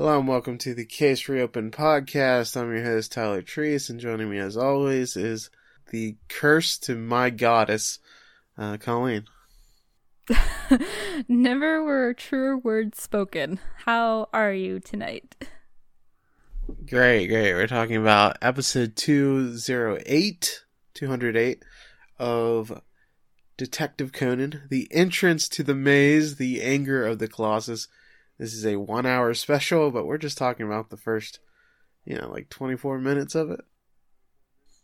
Hello and welcome to the Case Reopened podcast. I'm your host Tyler Treese, and joining me as always is the curse to my goddess, uh, Colleen. Never were truer words spoken. How are you tonight? Great, great. We're talking about episode 208, 208 of Detective Conan, The Entrance to the Maze, The Anger of the Colossus. This is a one hour special, but we're just talking about the first, you know, like 24 minutes of it.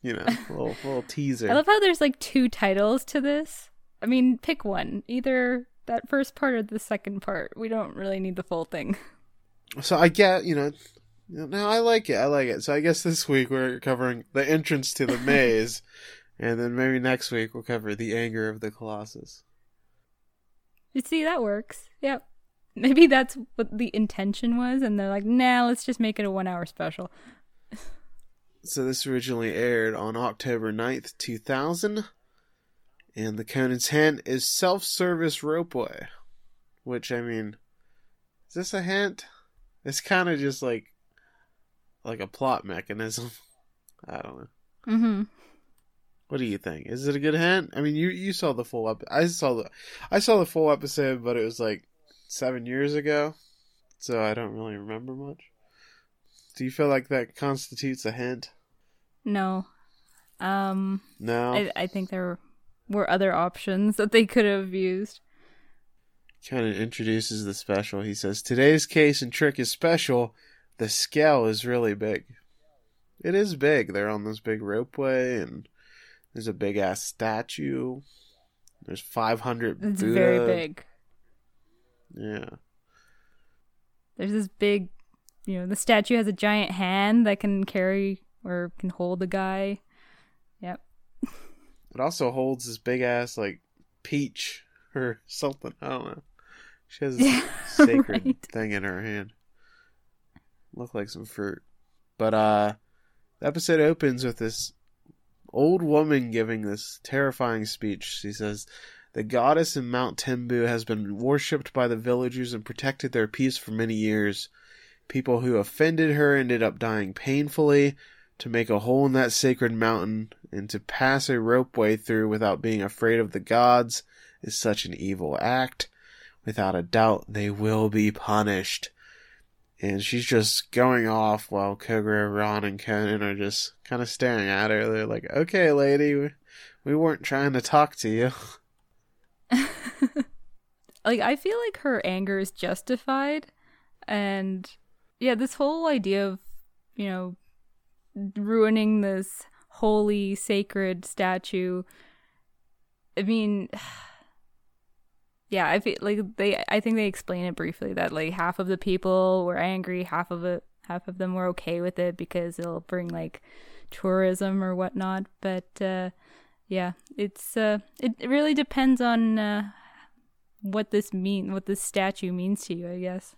You know, a little, little teaser. I love how there's like two titles to this. I mean, pick one. Either that first part or the second part. We don't really need the full thing. So I get, you know, no, I like it. I like it. So I guess this week we're covering the entrance to the maze, and then maybe next week we'll cover the anger of the Colossus. You see, that works. Yep. Maybe that's what the intention was, and they're like, nah, let's just make it a one hour special. So this originally aired on October 9th, 2000. And the Conan's hint is self service ropeway. Which, I mean, is this a hint? It's kind of just like like a plot mechanism. I don't know. Mm-hmm. What do you think? Is it a good hint? I mean, you you saw the full ep- I saw the I saw the full episode, but it was like seven years ago, so I don't really remember much. Do you feel like that constitutes a hint? No. Um. No. I, I think there were other options that they could have used. Kind of introduces the special. He says, "Today's case and trick is special. The scale is really big. It is big. They're on this big ropeway, and there's a big ass statue. There's 500 It's Buddha. very big. Yeah. There's this big, you know, the statue has a giant hand that can carry or can hold a guy. Yep. It also holds this big ass like peach or something. I don't know. She has this Yeah, sacred right. thing in her hand. Look like some fruit. But uh the episode opens with this old woman giving this terrifying speech. She says the goddess in Mount Tembu has been worshipped by the villagers and protected their peace for many years. People who offended her ended up dying painfully. To make a hole in that sacred mountain and to pass a ropeway through without being afraid of the gods is such an evil act. Without a doubt, they will be punished. And she's just going off while Kogoro, Ran, and Conan are just kind of staring at her. They're like, okay, lady, we, we weren't trying to talk to you. like I feel like her anger is justified and yeah, this whole idea of, you know, ruining this holy sacred statue I mean yeah, I feel like they I think they explain it briefly that like half of the people were angry, half of it half of them were okay with it because it'll bring like tourism or whatnot. But uh yeah, it's uh it really depends on uh what this mean what this statue means to you, I guess.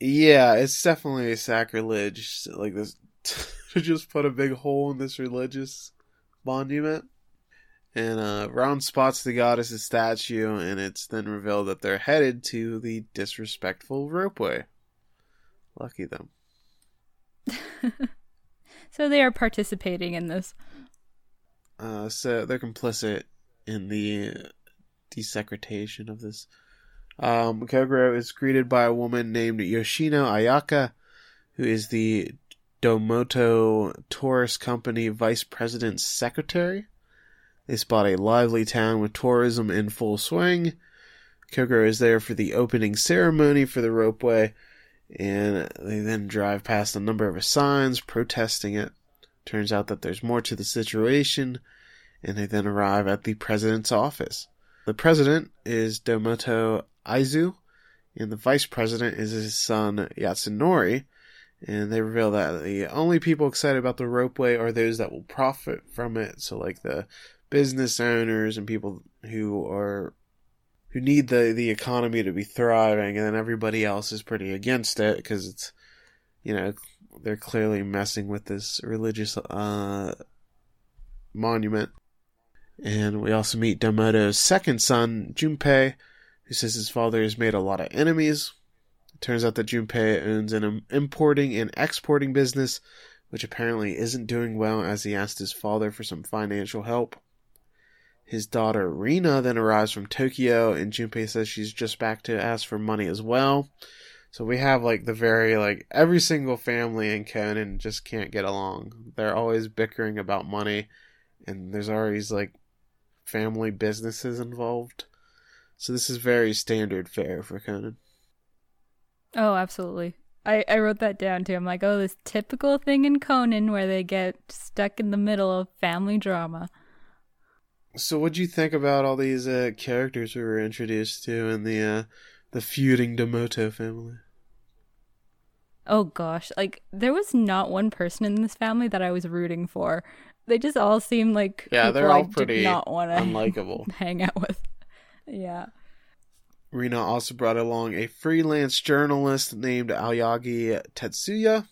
Yeah, it's definitely a sacrilege. Like this, to just put a big hole in this religious monument. And uh, Ran spots the goddess's statue, and it's then revealed that they're headed to the disrespectful ropeway. Lucky them. So they are participating in this. Uh, so they're complicit in the desecration of this. Um, Kogoro is greeted by a woman named Yoshino Ayaka, who is the Domoto Tourist Company Vice President's secretary. They spot a lively town with tourism in full swing. Kogoro is there for the opening ceremony for the ropeway, and they then drive past a number of signs protesting it. Turns out that there's more to the situation, and they then arrive at the president's office. The president is Domoto Aizu, and the vice president is his son Yatsunori, and they reveal that the only people excited about the ropeway are those that will profit from it. So, like the business owners and people who are who need the the economy to be thriving, and then everybody else is pretty against it because it's you know they're clearly messing with this religious uh monument. And we also meet Domoto's second son, Junpei, who says his father has made a lot of enemies. It turns out that Junpei owns an importing and exporting business, which apparently isn't doing well as he asked his father for some financial help. His daughter Rina then arrives from Tokyo, and Junpei says she's just back to ask for money as well. So we have like the very like every single family in Conan just can't get along. They're always bickering about money, and there's always like family businesses involved. So this is very standard fare for Conan. Oh, absolutely. I, I wrote that down too. I'm like, oh, this typical thing in Conan where they get stuck in the middle of family drama. So, what do you think about all these uh, characters we were introduced to in the uh, the feuding Domoto family? Oh gosh, like there was not one person in this family that I was rooting for. They just all seem like yeah, they're all I pretty not want to unlikable. hang out with. Yeah. Rina also brought along a freelance journalist named Aoyagi Tetsuya,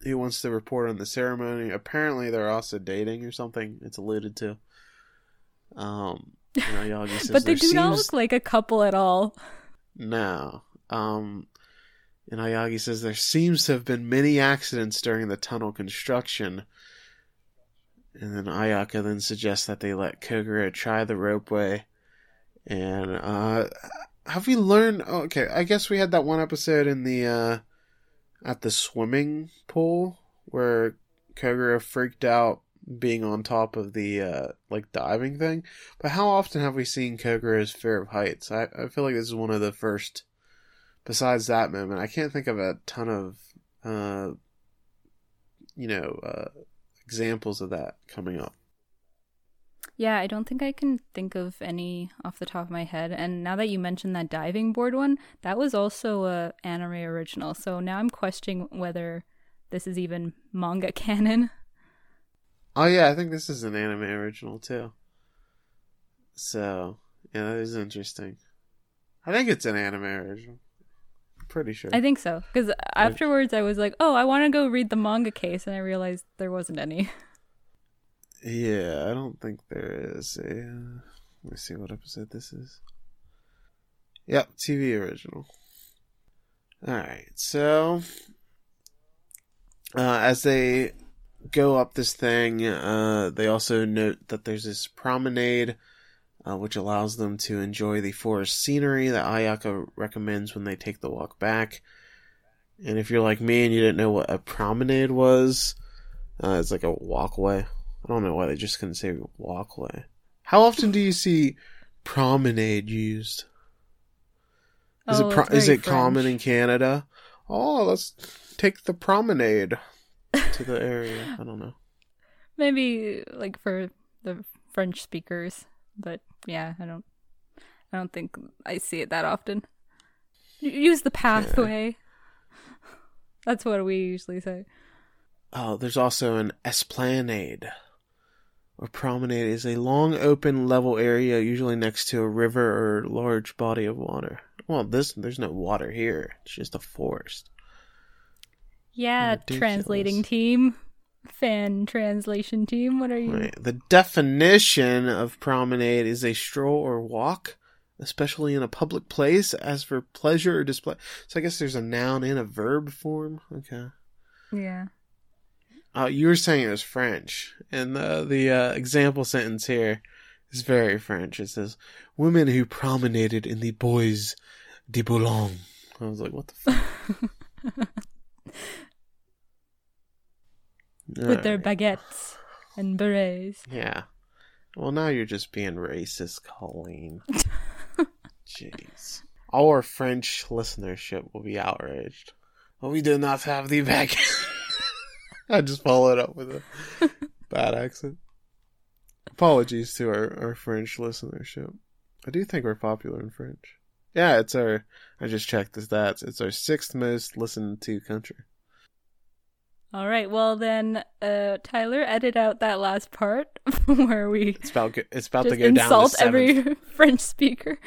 who wants to report on the ceremony. Apparently, they're also dating or something. It's alluded to. Um, but they do seems... not look like a couple at all. No. Um, and Aoyagi says there seems to have been many accidents during the tunnel construction. And then Ayaka then suggests that they let Kogoro try the ropeway. And uh, have we learned? Oh, okay, I guess we had that one episode in the uh, at the swimming pool where Kogoro freaked out being on top of the uh, like diving thing. But how often have we seen Kogoro's fear of heights? I, I feel like this is one of the first. Besides that moment, I can't think of a ton of uh, you know uh, examples of that coming up. Yeah, I don't think I can think of any off the top of my head. And now that you mentioned that diving board one, that was also a anime original. So now I'm questioning whether this is even manga canon. Oh yeah, I think this is an anime original too. So yeah, that is interesting. I think it's an anime original. Pretty sure. I think so because afterwards I was like, oh, I want to go read the manga case, and I realized there wasn't any. Yeah, I don't think there is a. Uh, let me see what episode this is. Yep, TV original. Alright, so. Uh, as they go up this thing, uh, they also note that there's this promenade, uh, which allows them to enjoy the forest scenery that Ayaka recommends when they take the walk back. And if you're like me and you didn't know what a promenade was, uh, it's like a walkway. I don't know why they just couldn't say walkway. How often do you see promenade used? Is oh, it pro- is it French. common in Canada? Oh, let's take the promenade to the area. I don't know. Maybe like for the French speakers, but yeah, I don't. I don't think I see it that often. Use the pathway. That's what we usually say. Oh, there's also an esplanade or promenade is a long open level area usually next to a river or large body of water. Well, this there's no water here. It's just a forest. Yeah, Ridiculous. translating team. Fan translation team. What are you? Right. The definition of promenade is a stroll or walk, especially in a public place, as for pleasure or display. So I guess there's a noun and a verb form. Okay. Yeah. Uh, you were saying it was French, and the the uh, example sentence here is very French. It says, "Women who promenaded in the Bois de Boulogne." I was like, "What the fuck?" With their baguettes and berets. Yeah. Well, now you're just being racist, Colleen. Jeez. Our French listenership will be outraged. Well, we do not have the baguette. I just followed up with a bad accent. Apologies to our, our French listenership. I do think we're popular in French. Yeah, it's our. I just checked the stats. It's our sixth most listened to country. All right. Well, then, uh, Tyler, edit out that last part where we. It's about. It's about to go down. Insult every French speaker.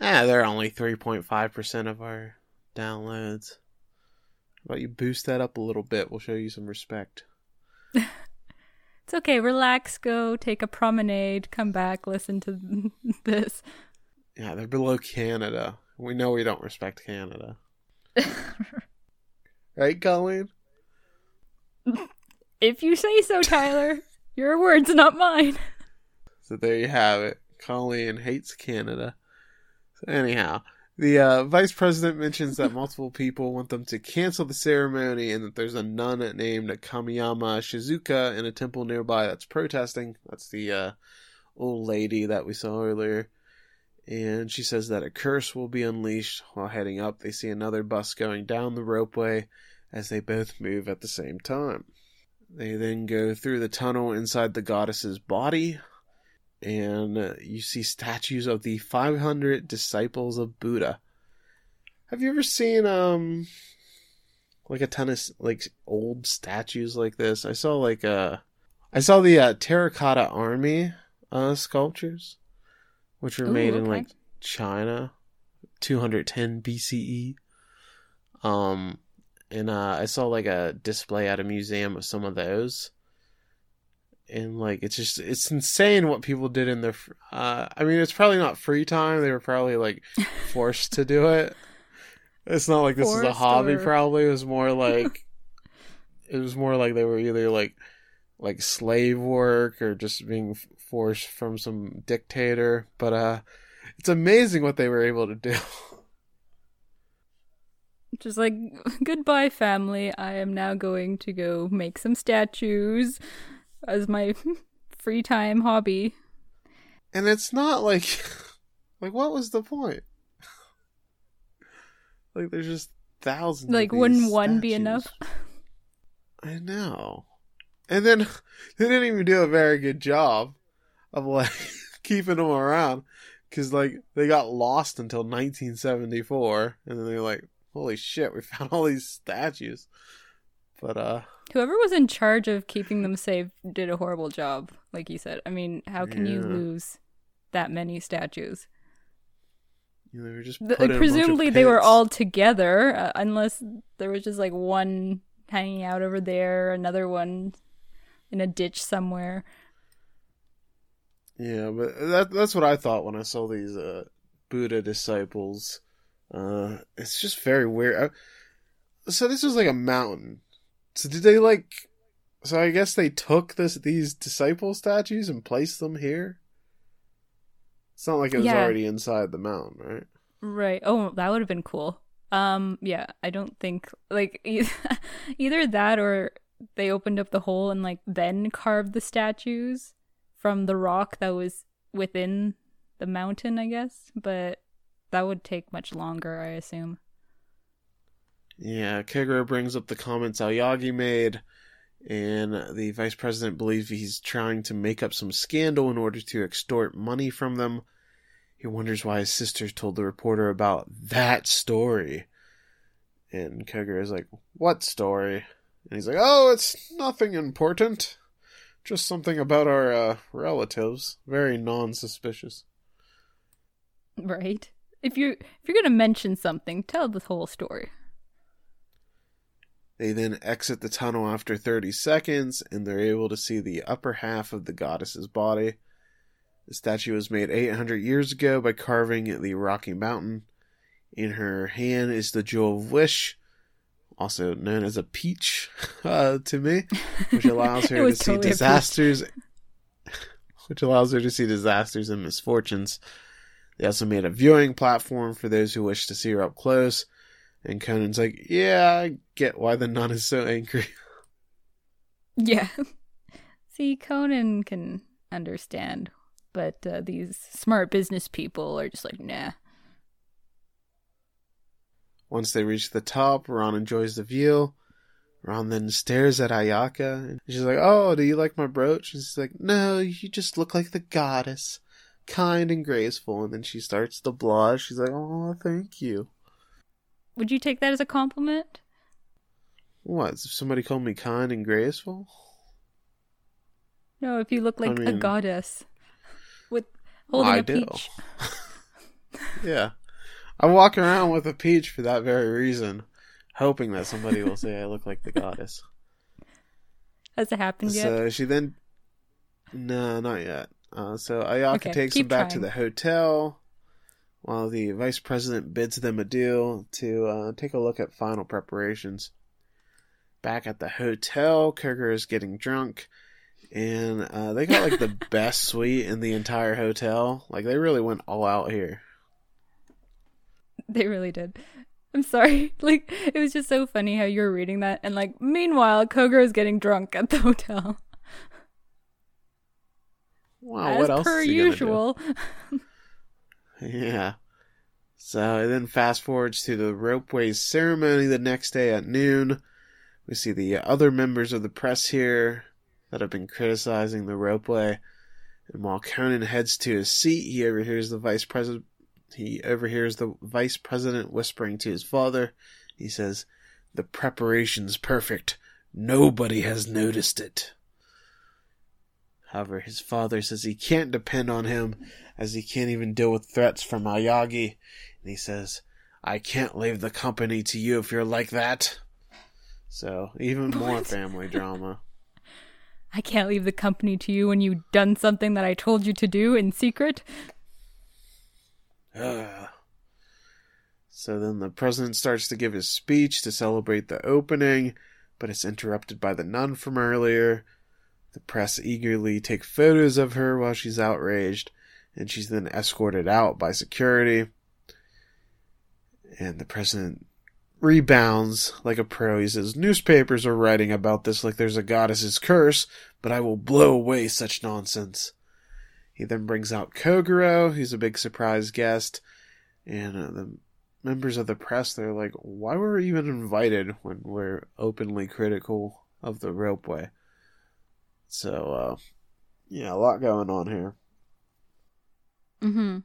Yeah, they're only three point five percent of our downloads How about you boost that up a little bit? We'll show you some respect. it's okay. Relax. Go take a promenade. Come back. Listen to this. Yeah, they're below Canada. We know we don't respect Canada. right, Colleen? If you say so, Tyler. Your words, not mine. So there you have it. Colleen hates Canada. So anyhow, the uh, vice president mentions that multiple people want them to cancel the ceremony and that there's a nun named Kamiyama Shizuka in a temple nearby that's protesting. That's the uh, old lady that we saw earlier. And she says that a curse will be unleashed while heading up. They see another bus going down the ropeway as they both move at the same time. They then go through the tunnel inside the goddess's body, and uh, you see statues of the 500 disciples of Buddha. Have you ever seen um like a ton of like old statues like this? I saw like uh I saw the uh, terracotta army uh sculptures which were Ooh, made in like China 210 BCE. Um and uh I saw like a display at a museum of some of those. And like it's just it's insane what people did in their uh i mean it's probably not free time. They were probably like forced to do it. It's not like this is a hobby or- probably. It was more like it was more like they were either like like slave work or just being forced from some dictator. But uh it's amazing what they were able to do Just like, goodbye, family. I am now going to go make some statues as my free time hobby. and it's not like like what was the point like there's just thousands Like, wouldn't one be enough? I know. And then they didn't even do a very good job of like keeping them around because like they got lost until 1974, and then they're like, "Holy shit, we found all these statues." But uh, Whoever was in charge of keeping them safe did a horrible job, like you said. I mean, how can you lose that many statues? know, they were just The- put in a bunch of presumably, they were all together, uh, unless there was just like one hanging out over there, another one in a ditch somewhere. Yeah, but that that's what I thought when I saw these uh, Buddha disciples. Uh, it's just very weird. I, so this was like a mountain. So did they like? So I guess they took this these disciple statues and placed them here. It's not like it was Yeah. already inside the mountain, right? Right. Oh, that would have been cool. Um, yeah, I don't think like e- either that or they opened up the hole and like then carved the statues from the rock that was within the mountain, I guess. But that would take much longer, I assume. Yeah, Kogoro brings up the comments Aoyagi made, and the vice president believes he's trying to make up some scandal in order to extort money from them. He wonders why his sister told the reporter about that story. And Kogoro is like, What story? And he's like, Oh, it's nothing important. Just something about our uh, relatives. Very non suspicious. Right? If you if you're gonna mention something, tell the whole story. They then exit the tunnel after 30 seconds, and they're able to see the upper half of the goddess's body. The statue was made 800 years ago by carving the Rocky Mountain. In her hand is the Jewel of Wish, also known as a peach uh, to me, which allows her to see totally peach. disasters. Which allows her to see disasters and misfortunes. They also made a viewing platform for those who wish to see her up close. And Conan's like, yeah, I get why the nun is so angry. Yeah. See, Conan can understand, but uh, these smart business people are just like, nah. Once they reach the top, Ran enjoys the view. Ran then stares at Ayaka, and she's like, "Oh, do you like my brooch?" And she's like, "No, you just look like the goddess, kind and graceful." And then she starts to blush. She's like, "Oh, thank you." Would you take that as a compliment? What? If somebody called me kind and graceful? No, if you look I like a goddess with holding I a do. peach. Yeah, I walk around with a peach for that very reason, hoping that somebody will say I look like the goddess. Has it happened yet? So she then, no, not yet. Uh, so Ayaka Okay, takes him back to the hotel, while the vice president bids them adieu to uh, take a look at final preparations. Back at the hotel, Kogoro is getting drunk, and uh, they got like the best suite in the entire hotel. Like they really went all out here. They really did. I'm sorry. Like it was just so funny how you were reading that, and like meanwhile, Kogoro is getting drunk at the hotel. Wow, As what else? per is he gonna do? usual. Yeah. So it then fast forwards to the ropeway ceremony the next day at noon. We see the other members of the press here that have been criticizing the ropeway. And while Conan heads to his seat, he overhears the vice president. He overhears the vice president whispering to his father. He says, "The preparation's perfect. Nobody has noticed it." However, his father says he can't depend on him as he can't even deal with threats from Aoyagi. And he says, I can't leave the company to you if you're like that. So, even more family drama. I can't leave the company to you when you've done something that I told you to do in secret. Ugh. So then the president starts to give his speech to celebrate the opening, but it's interrupted by the nun from earlier. The press eagerly take photos of her while she's outraged, and she's then escorted out by security. And the president rebounds like a pro. He says, Newspapers are writing about this like there's a goddess's curse, but I will blow away such nonsense. He then brings out Kogoro, who's a big surprise guest, and uh, the members of the press, they're like, why were we even invited when we're openly critical of the ropeway? So, uh, yeah, a lot going on here. Mm-hmm.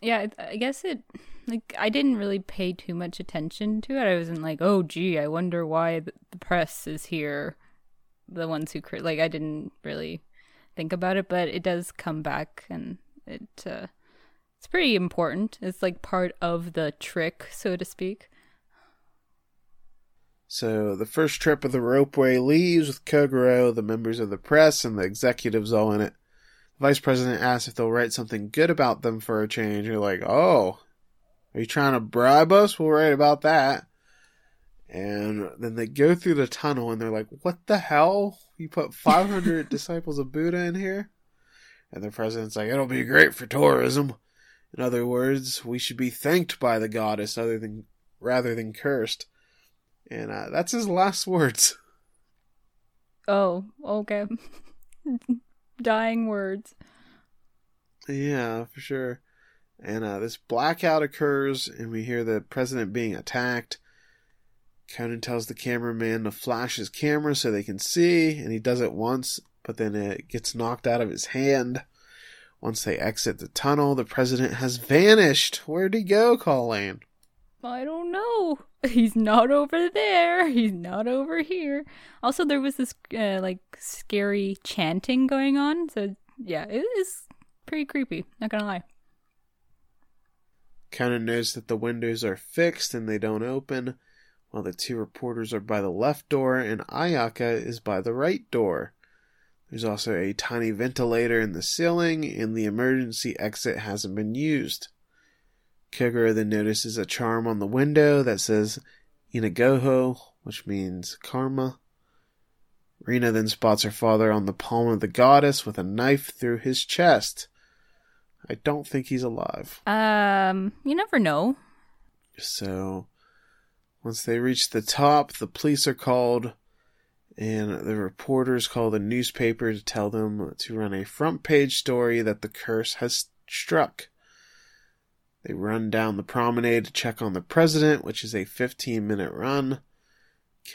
Yeah, I- guess it. Like, I didn't really pay too much attention to it. I wasn't like, oh, gee, I wonder why the, the press is here. The ones who crit, like, I didn't really think about it, but it does come back, and it uh, it's pretty important. It's like part of the trick, so to speak. So the first trip of the ropeway leaves with Kogoro, the members of the press, and the executives all in it. The vice president asks if they'll write something good about them for a change. You're like, oh, are you trying to bribe us? We'll write about that. And then they go through the tunnel and they're like, what the hell? You put 500 disciples of Buddha in here? And the president's like, it'll be great for tourism. In other words, we should be thanked by the goddess other than rather than cursed. And uh, that's his last words. Oh, okay. Dying words. Yeah, for sure. And uh, this blackout occurs, and we hear the president being attacked. Conan tells the cameraman to flash his camera so they can see, and he does it once, but then it gets knocked out of his hand. Once they exit the tunnel, the president has vanished. Where'd he go, Colleen? I don't know. He's not over there. He's not over here. Also, there was this uh, like scary chanting going on. So yeah, it is pretty creepy. Not gonna lie. Conan knows that the windows are fixed and they don't open, while the two reporters are by the left door and Ayaka is by the right door. There's also a tiny ventilator in the ceiling, and the emergency exit hasn't been used. Kogoro then notices a charm on the window that says Inagoho, which means karma. Rina then spots her father on the palm of the goddess with a knife through his chest. I don't think he's alive. Um, you never know. So, once they reach the top, the police are called, and the reporters call the newspaper to tell them to run a front page story that the curse has struck. They run down the promenade to check on the president, which is a 15 minute run.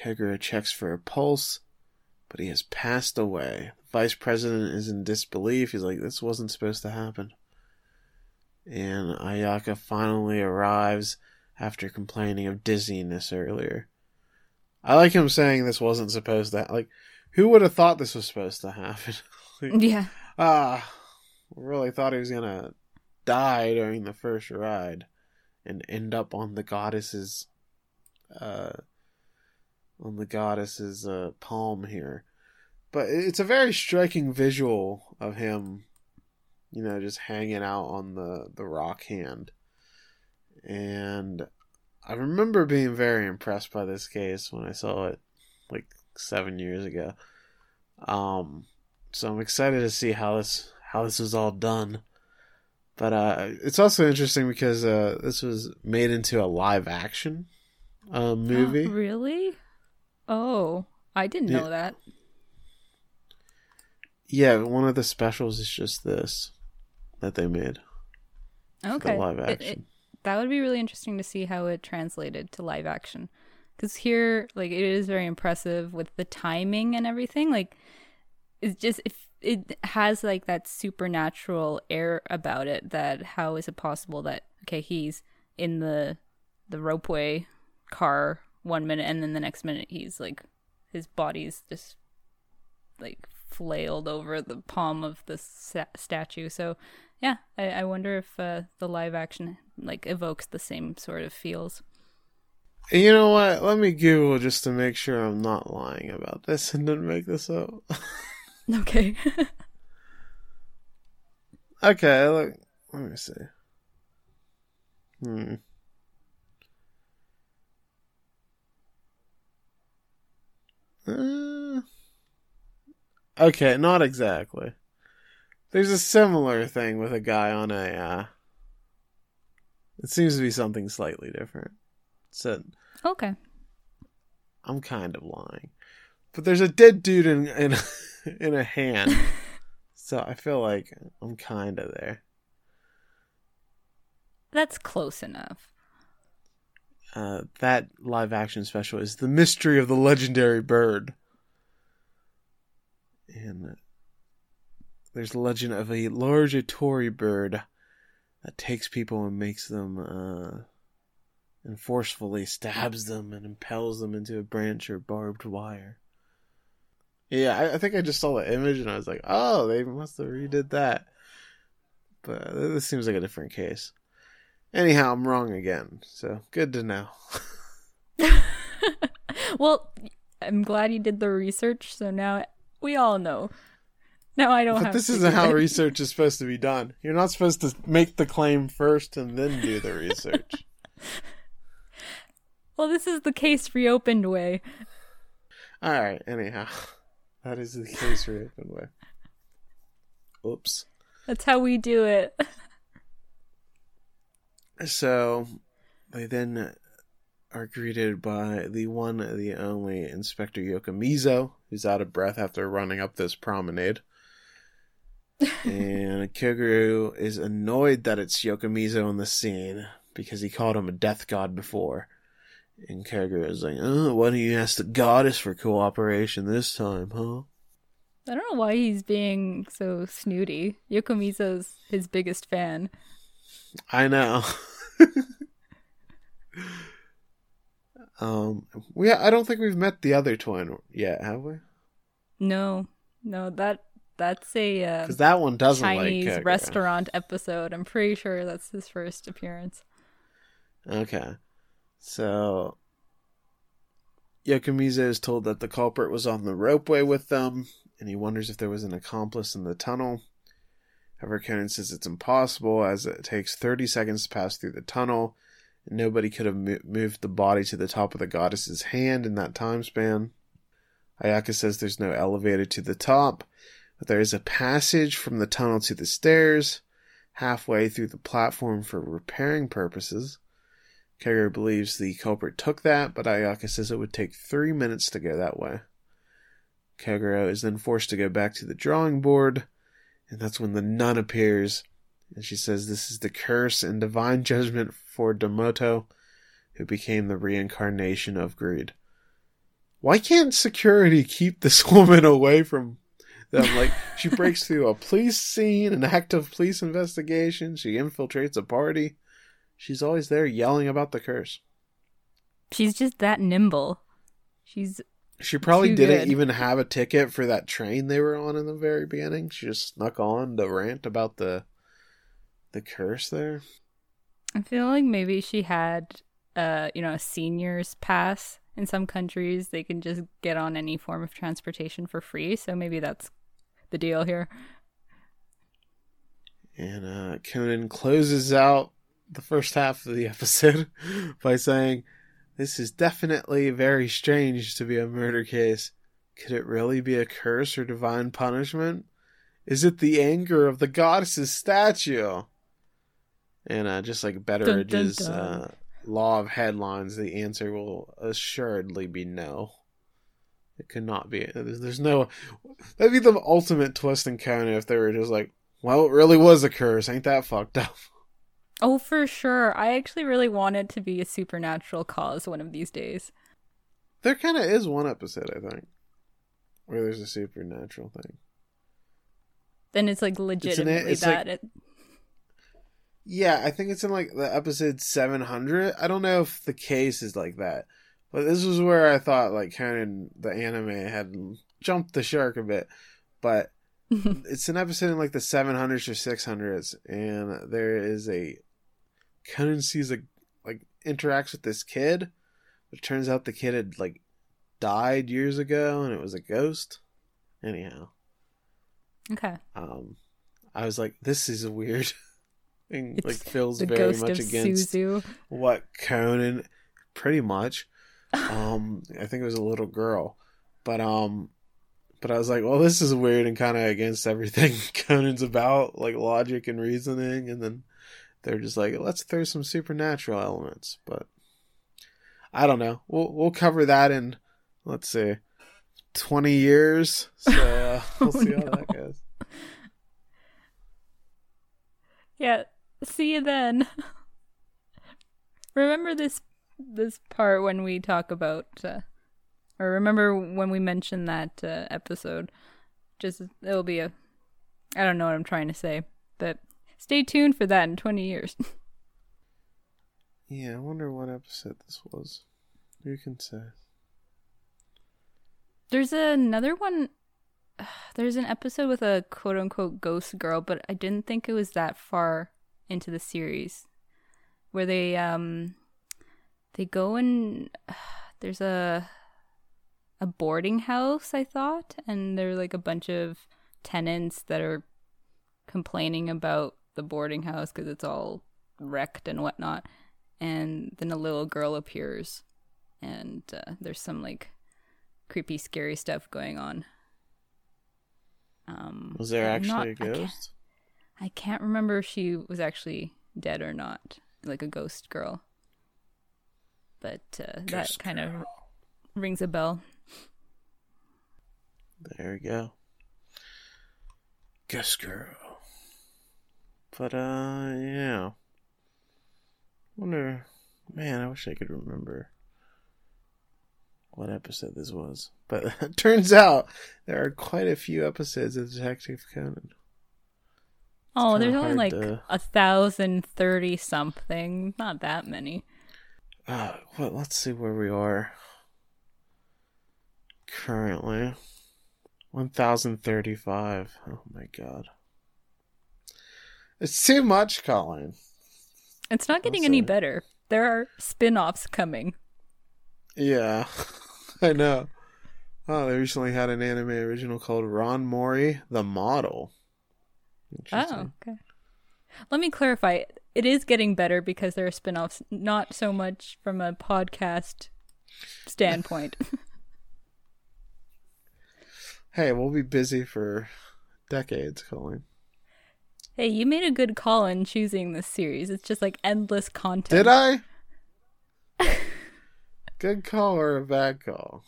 Kogoro checks for a pulse, but he has passed away. The vice president is in disbelief. He's like, this wasn't supposed to happen. And Ayaka finally arrives after complaining of dizziness earlier. I like him saying this wasn't supposed to. Happen. Like, who would have thought this was supposed to happen? Like, Yeah. ah, really thought he was gonna die during the first ride and end up on the goddess's, uh, on the goddess's uh, palm here. But it's a very striking visual of him, you know, just hanging out on the the rock hand. And I remember being very impressed by this case when I saw it like 7 years ago. Um so I'm excited to see how this how this was all done. But uh, it's also interesting because uh, this was made into a live action uh, movie. really? Oh, I didn't Yeah. know that. Yeah, one of the specials is just this that they made Okay. for live It- it- action. that would be really interesting to see how it translated to live action. Because here, like, it is very impressive with the timing and everything. Like, it's just if it has like that supernatural air about it. That how is it possible that okay, he's in the the ropeway car one minute, and then the next minute he's like his body's just like flailed over the palm of the sta- statue. So yeah, I, I wonder if uh, the live action like evokes the same sort of feels. You know what? Let me Google just to make sure I'm not lying about this and didn't make this up. Okay. okay, look. Let me see. Hmm. Uh, okay, not exactly. There's a similar thing with a guy on a. Uh, it seems to be something slightly different. So okay. I'm kind of lying, but there's a dead dude in in in a hand, so I feel like I'm kind of there. That's close enough. Uh, that live action special is the mystery of the legendary bird, and uh, there's a legend of a large Tory bird that takes people and makes them uh, and forcefully stabs them and impels them into a branch or barbed wire. Yeah, I, I think I just saw the image and I was like, oh, they must have redid that. But this seems like a different case. Anyhow, I'm wrong again, so good to know. well, I'm glad you did the research, so now we all know. Now I don't But this isn't how it. research is supposed to be done. You're not supposed to make the claim first and then do the research. Well, this is the case reopened way. All right. Anyhow, that is the case way. Oops. That's how we do it. So they then are greeted by the one, the only Inspector Yokomizo, who's out of breath after running up this promenade. and Kogoro is annoyed that it's Yokomizo in the scene because he called him a death god before. And Kogoro is like, oh, why don't you ask the goddess for cooperation this time, huh? I don't know why he's being so snooty. Yokomizo's his biggest fan. I know. um, we I don't think we've met the other twin yet, have we? No, no, that that's a uh, Because that one doesn't Chinese like restaurant episode. I'm pretty sure that's his first appearance. Okay, so Yokomizo is told that the culprit was on the ropeway with them, and he wonders if there was an accomplice in the tunnel. However, Conan says it's impossible as it takes 30 seconds to pass through the tunnel, and nobody could have mo- moved the body to the top of the goddess's hand in that time span. Ayaka says there's no elevator to the top, but there is a passage from the tunnel to the stairs, halfway through the platform for repairing purposes. Kogoro believes the culprit took that, but Ayaka says it would take three minutes to go that way. Kogoro is then forced to go back to the drawing board, and that's when the nun appears, and she says this is the curse and divine judgment for Domoto, who became the reincarnation of greed. Why can't security keep this woman away from them? Like, she breaks through a police scene, an active police investigation, she infiltrates a party. She's always there yelling about the curse. She's just that nimble. She's She probably didn't good. even have a ticket for that train they were on in the very beginning. She just snuck on to rant about the the curse there. I feel like maybe she had uh, you know, a senior's pass. In some countries they can just get on any form of transportation for free, so maybe that's the deal here. And uh, Conan closes out the first half of the episode by saying, This is definitely very strange to be a murder case. Could it really be a curse or divine punishment? Is it the anger of the goddess's statue? And uh, just like Betteridge's dun, dun. Uh, law of headlines, the answer will assuredly be no. It could not be. There's, there's no. That'd be the ultimate twist in Conan if they were just like, well, it really was a curse. Ain't that fucked up? Oh, for sure. I actually really wanted to be a supernatural cause one of these days. There kind of is one episode, I think, where there's a supernatural thing. Then it's like legitimately it's that. like- it, Yeah, I think it's in like the episode 700. I don't know if the case is like that, but this was where I thought like Conan the anime had jumped the shark a bit. But it's an episode in like the 700s or 600s, and there is a Conan sees a like interacts with this kid. It turns out the kid had like died years ago, and it was a ghost. Anyhow, okay. um, I was like, this is a weird. and It's like feels very much against Suzu. what Conan pretty much. Um I think it was a little girl. But um but I was like, well this is weird and kinda against everything Conan's about, like logic and reasoning, and then they're just like, let's throw some supernatural elements. But I don't know. We'll we'll cover that in let's see twenty years. So uh, we'll Oh, see how that goes. Yeah. See you then. remember this this part when we talk about uh, or remember when we mentioned that uh, episode. Just it'll be a I don't know what I'm trying to say, but stay tuned for that in 20 years. Yeah, I wonder what episode this was. Who can say? There's another one. There's an episode with a quote unquote ghost girl, but I didn't think it was that far into the series, where they um they go and there's a a boarding house I thought, and there are like a bunch of tenants that are complaining about the boarding house because it's all wrecked and whatnot, and then a little girl appears, and uh, there's some like creepy, scary stuff going on. Um, Was there I'm actually not- a I can't- ghost? I can't remember if she was actually dead or not, like a ghost girl. But uh, that Ghost kind of rings a bell. There we go. Guess girl. But uh yeah. Wonder man, I wish I could remember what episode this was. But it turns out there are quite a few episodes of Detective Conan. Oh, there's only like to- a thousand thirty something. Not that many. Uh well let's see where we are. Currently. One thousand thirty five. Oh my god. It's too much, Colin. It's not getting any better. There are spin-offs coming. Yeah, I know. Oh, they recently had an anime original called Ran Mori, the Model. Oh, okay. Let me clarify. It is getting better because there are spin-offs, not so much from a podcast standpoint. Hey, we'll be busy for decades, Colleen. hey, you made a good call in choosing this series. It's just like endless content. Did I? Good call or a bad call?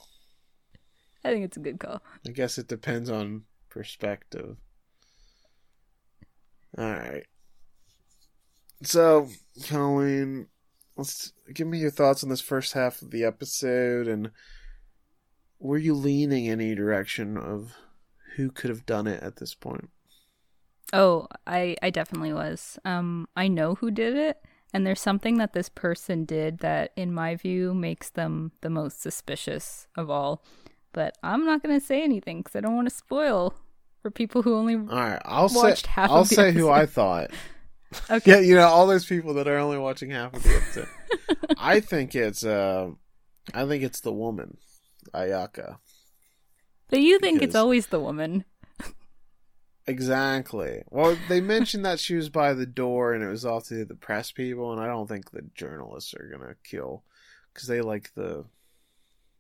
I think it's a good call. I guess it depends on perspective. All right. So, Colleen, let's give me your thoughts on this first half of the episode, and were you leaning any direction of who could have done it at this point? Oh, I I definitely was. Um I know who did it and there's something that this person did that in my view makes them the most suspicious of all. But I'm not going to say anything cuz I don't want to spoil for people who only All right, I'll Watched say half I'll of the say who I thought. Okay. Yeah, you know all those people that are only watching half of the episode. I think it's uh, I think it's the woman, Ayaka. But you think it's always the woman. Exactly. Well, they mentioned that she was by the door and it was off to the press people, and I don't think the journalists are gonna kill because they like the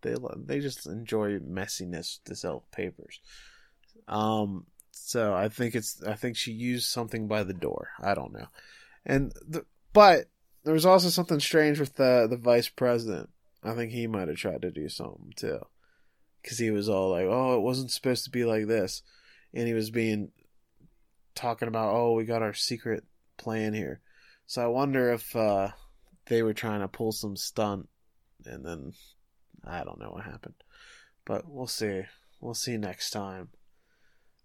they they just enjoy messiness to sell papers. Um, so I think it's I think she used something by the door. I don't know, and the but there was also something strange with the the vice president. I think he might have tried to do something too, because he was all like, "Oh, it wasn't supposed to be like this." and he was being talking about, oh, we got our secret plan here. So I wonder if uh, they were trying to pull some stunt, and then I don't know what happened, but we'll see. We'll see next time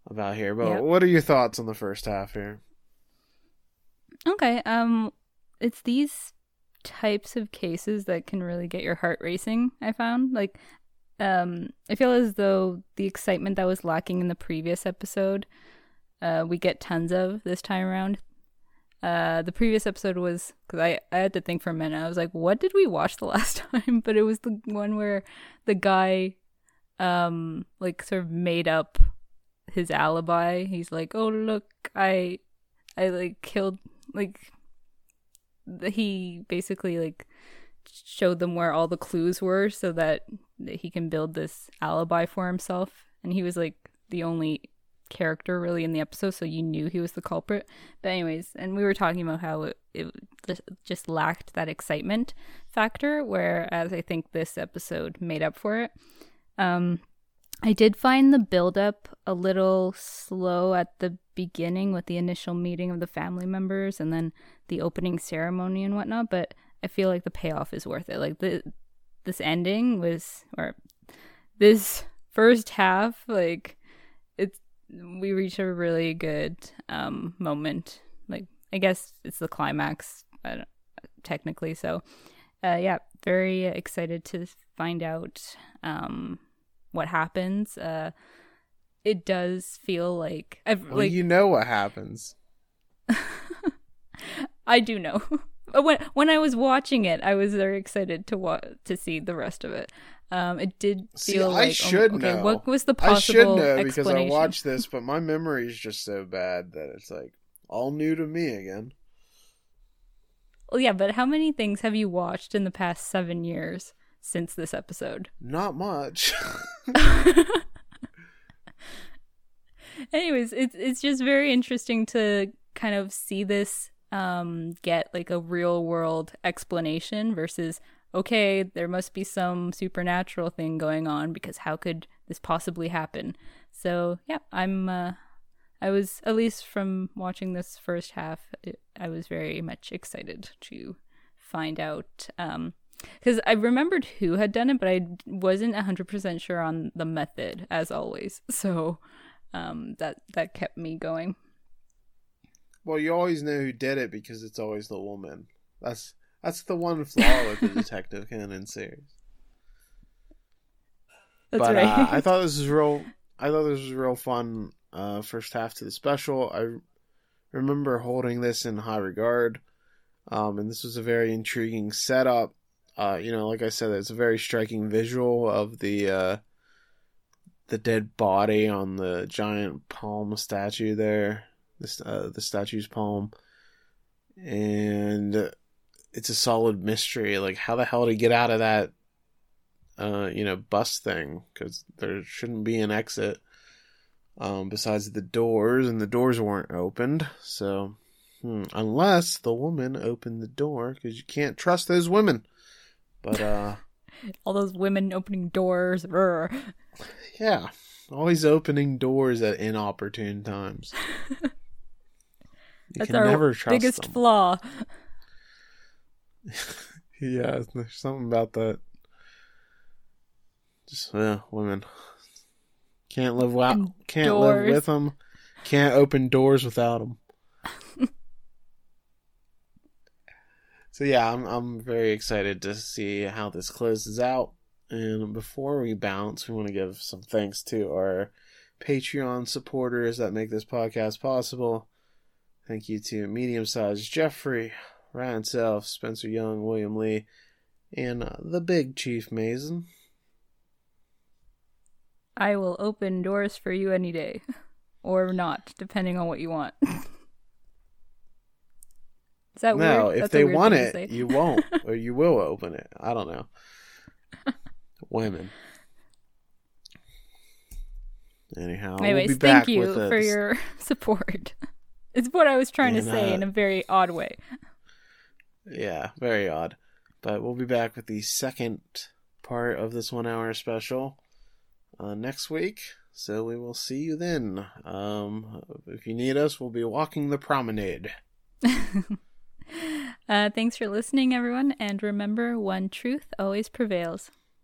about here. But yep. what are your thoughts on the first half here? Okay, um, it's these types of cases that can really get your heart racing. I found like um, I feel as though the excitement that was lacking in the previous episode, uh, we get tons of this time around. Uh, the previous episode was because I, I had to think for a minute. I was like, what did we watch the last time? But it was the one where the guy, um, like sort of made up his alibi. He's like, oh look, I, I like killed like. He basically like showed them where all the clues were so that he can build this alibi for himself. And he was like the only character really in the episode, so you knew he was the culprit. But anyways, and we were talking about how it, it just lacked that excitement factor, whereas I think this episode made up for it. Um, I did find the buildup a little slow at the beginning with the initial meeting of the family members and then the opening ceremony and whatnot, but I feel like the payoff is worth it. Like the this ending was or this first half, like it's we reach a really good um moment. Like I guess it's the climax, but technically so. Uh, yeah, very excited to find out um what happens. Uh, it does feel like I've, well, like you know what happens. I do know. when when I was watching it, I was very excited to wa- to see the rest of it. Um, it did feel see, like I oh, should okay, know. What was the possible I should know because I watched this, but my memory is just so bad that it's like all new to me again. Well, yeah, but how many things have you watched in the past seven years since this episode? Not much. Anyways, it's it's just very interesting to kind of see this um, get like a real world explanation versus okay, there must be some supernatural thing going on because how could this possibly happen? So yeah, I'm. Uh, I was at least from watching this first half, I was very much excited to find out. Um, because I remembered who had done it, but I wasn't hundred percent sure on the method, as always. So, um, that that kept me going. Well, you always know who did it because it's always the woman. That's that's the one flaw with the Detective Conan series. That's but right. uh, I thought this was real. I thought this was real fun. Uh, first half to the special. I remember holding this in high regard, um, and this was a very intriguing setup. Uh, you know, like I said, it's a very striking visual of the uh, the dead body on the giant palm statue there the uh, the statue's palm, and it's a solid mystery. Like, how the hell did he get out of that? Uh, you know, bus thing because there shouldn't be an exit. Um, besides the doors, and the doors weren't opened. So, hmm, unless the woman opened the door, because you can't trust those women. But uh, all those women opening doors. Yeah, always opening doors at inopportune times. You That's our biggest them. flaw. yeah, there's something about that. Just yeah, women can't live without, can't live with them, can't open doors without them. So yeah, I'm I'm very excited to see how this closes out. And before we bounce, we want to give some thanks to our Patreon supporters that make this podcast possible. Thank you to medium sized Jeffrey, Ryan Self, Spencer Young, William Lee, and the big Chief Mason. I will open doors for you any day. or not, depending on what you want. Is that no, weird? if That's they want it, you won't, or you will open it. I don't know. Women. Anyhow, Anyways, we'll be back thank you with a, for your support. It's what I was trying to say uh, in a very odd way. Yeah, very odd. But we'll be back with the second part of this one hour special uh, next week. So we will see you then. Um, if you need us, we'll be walking the promenade. Uh, thanks for listening, everyone, and remember one truth always prevails.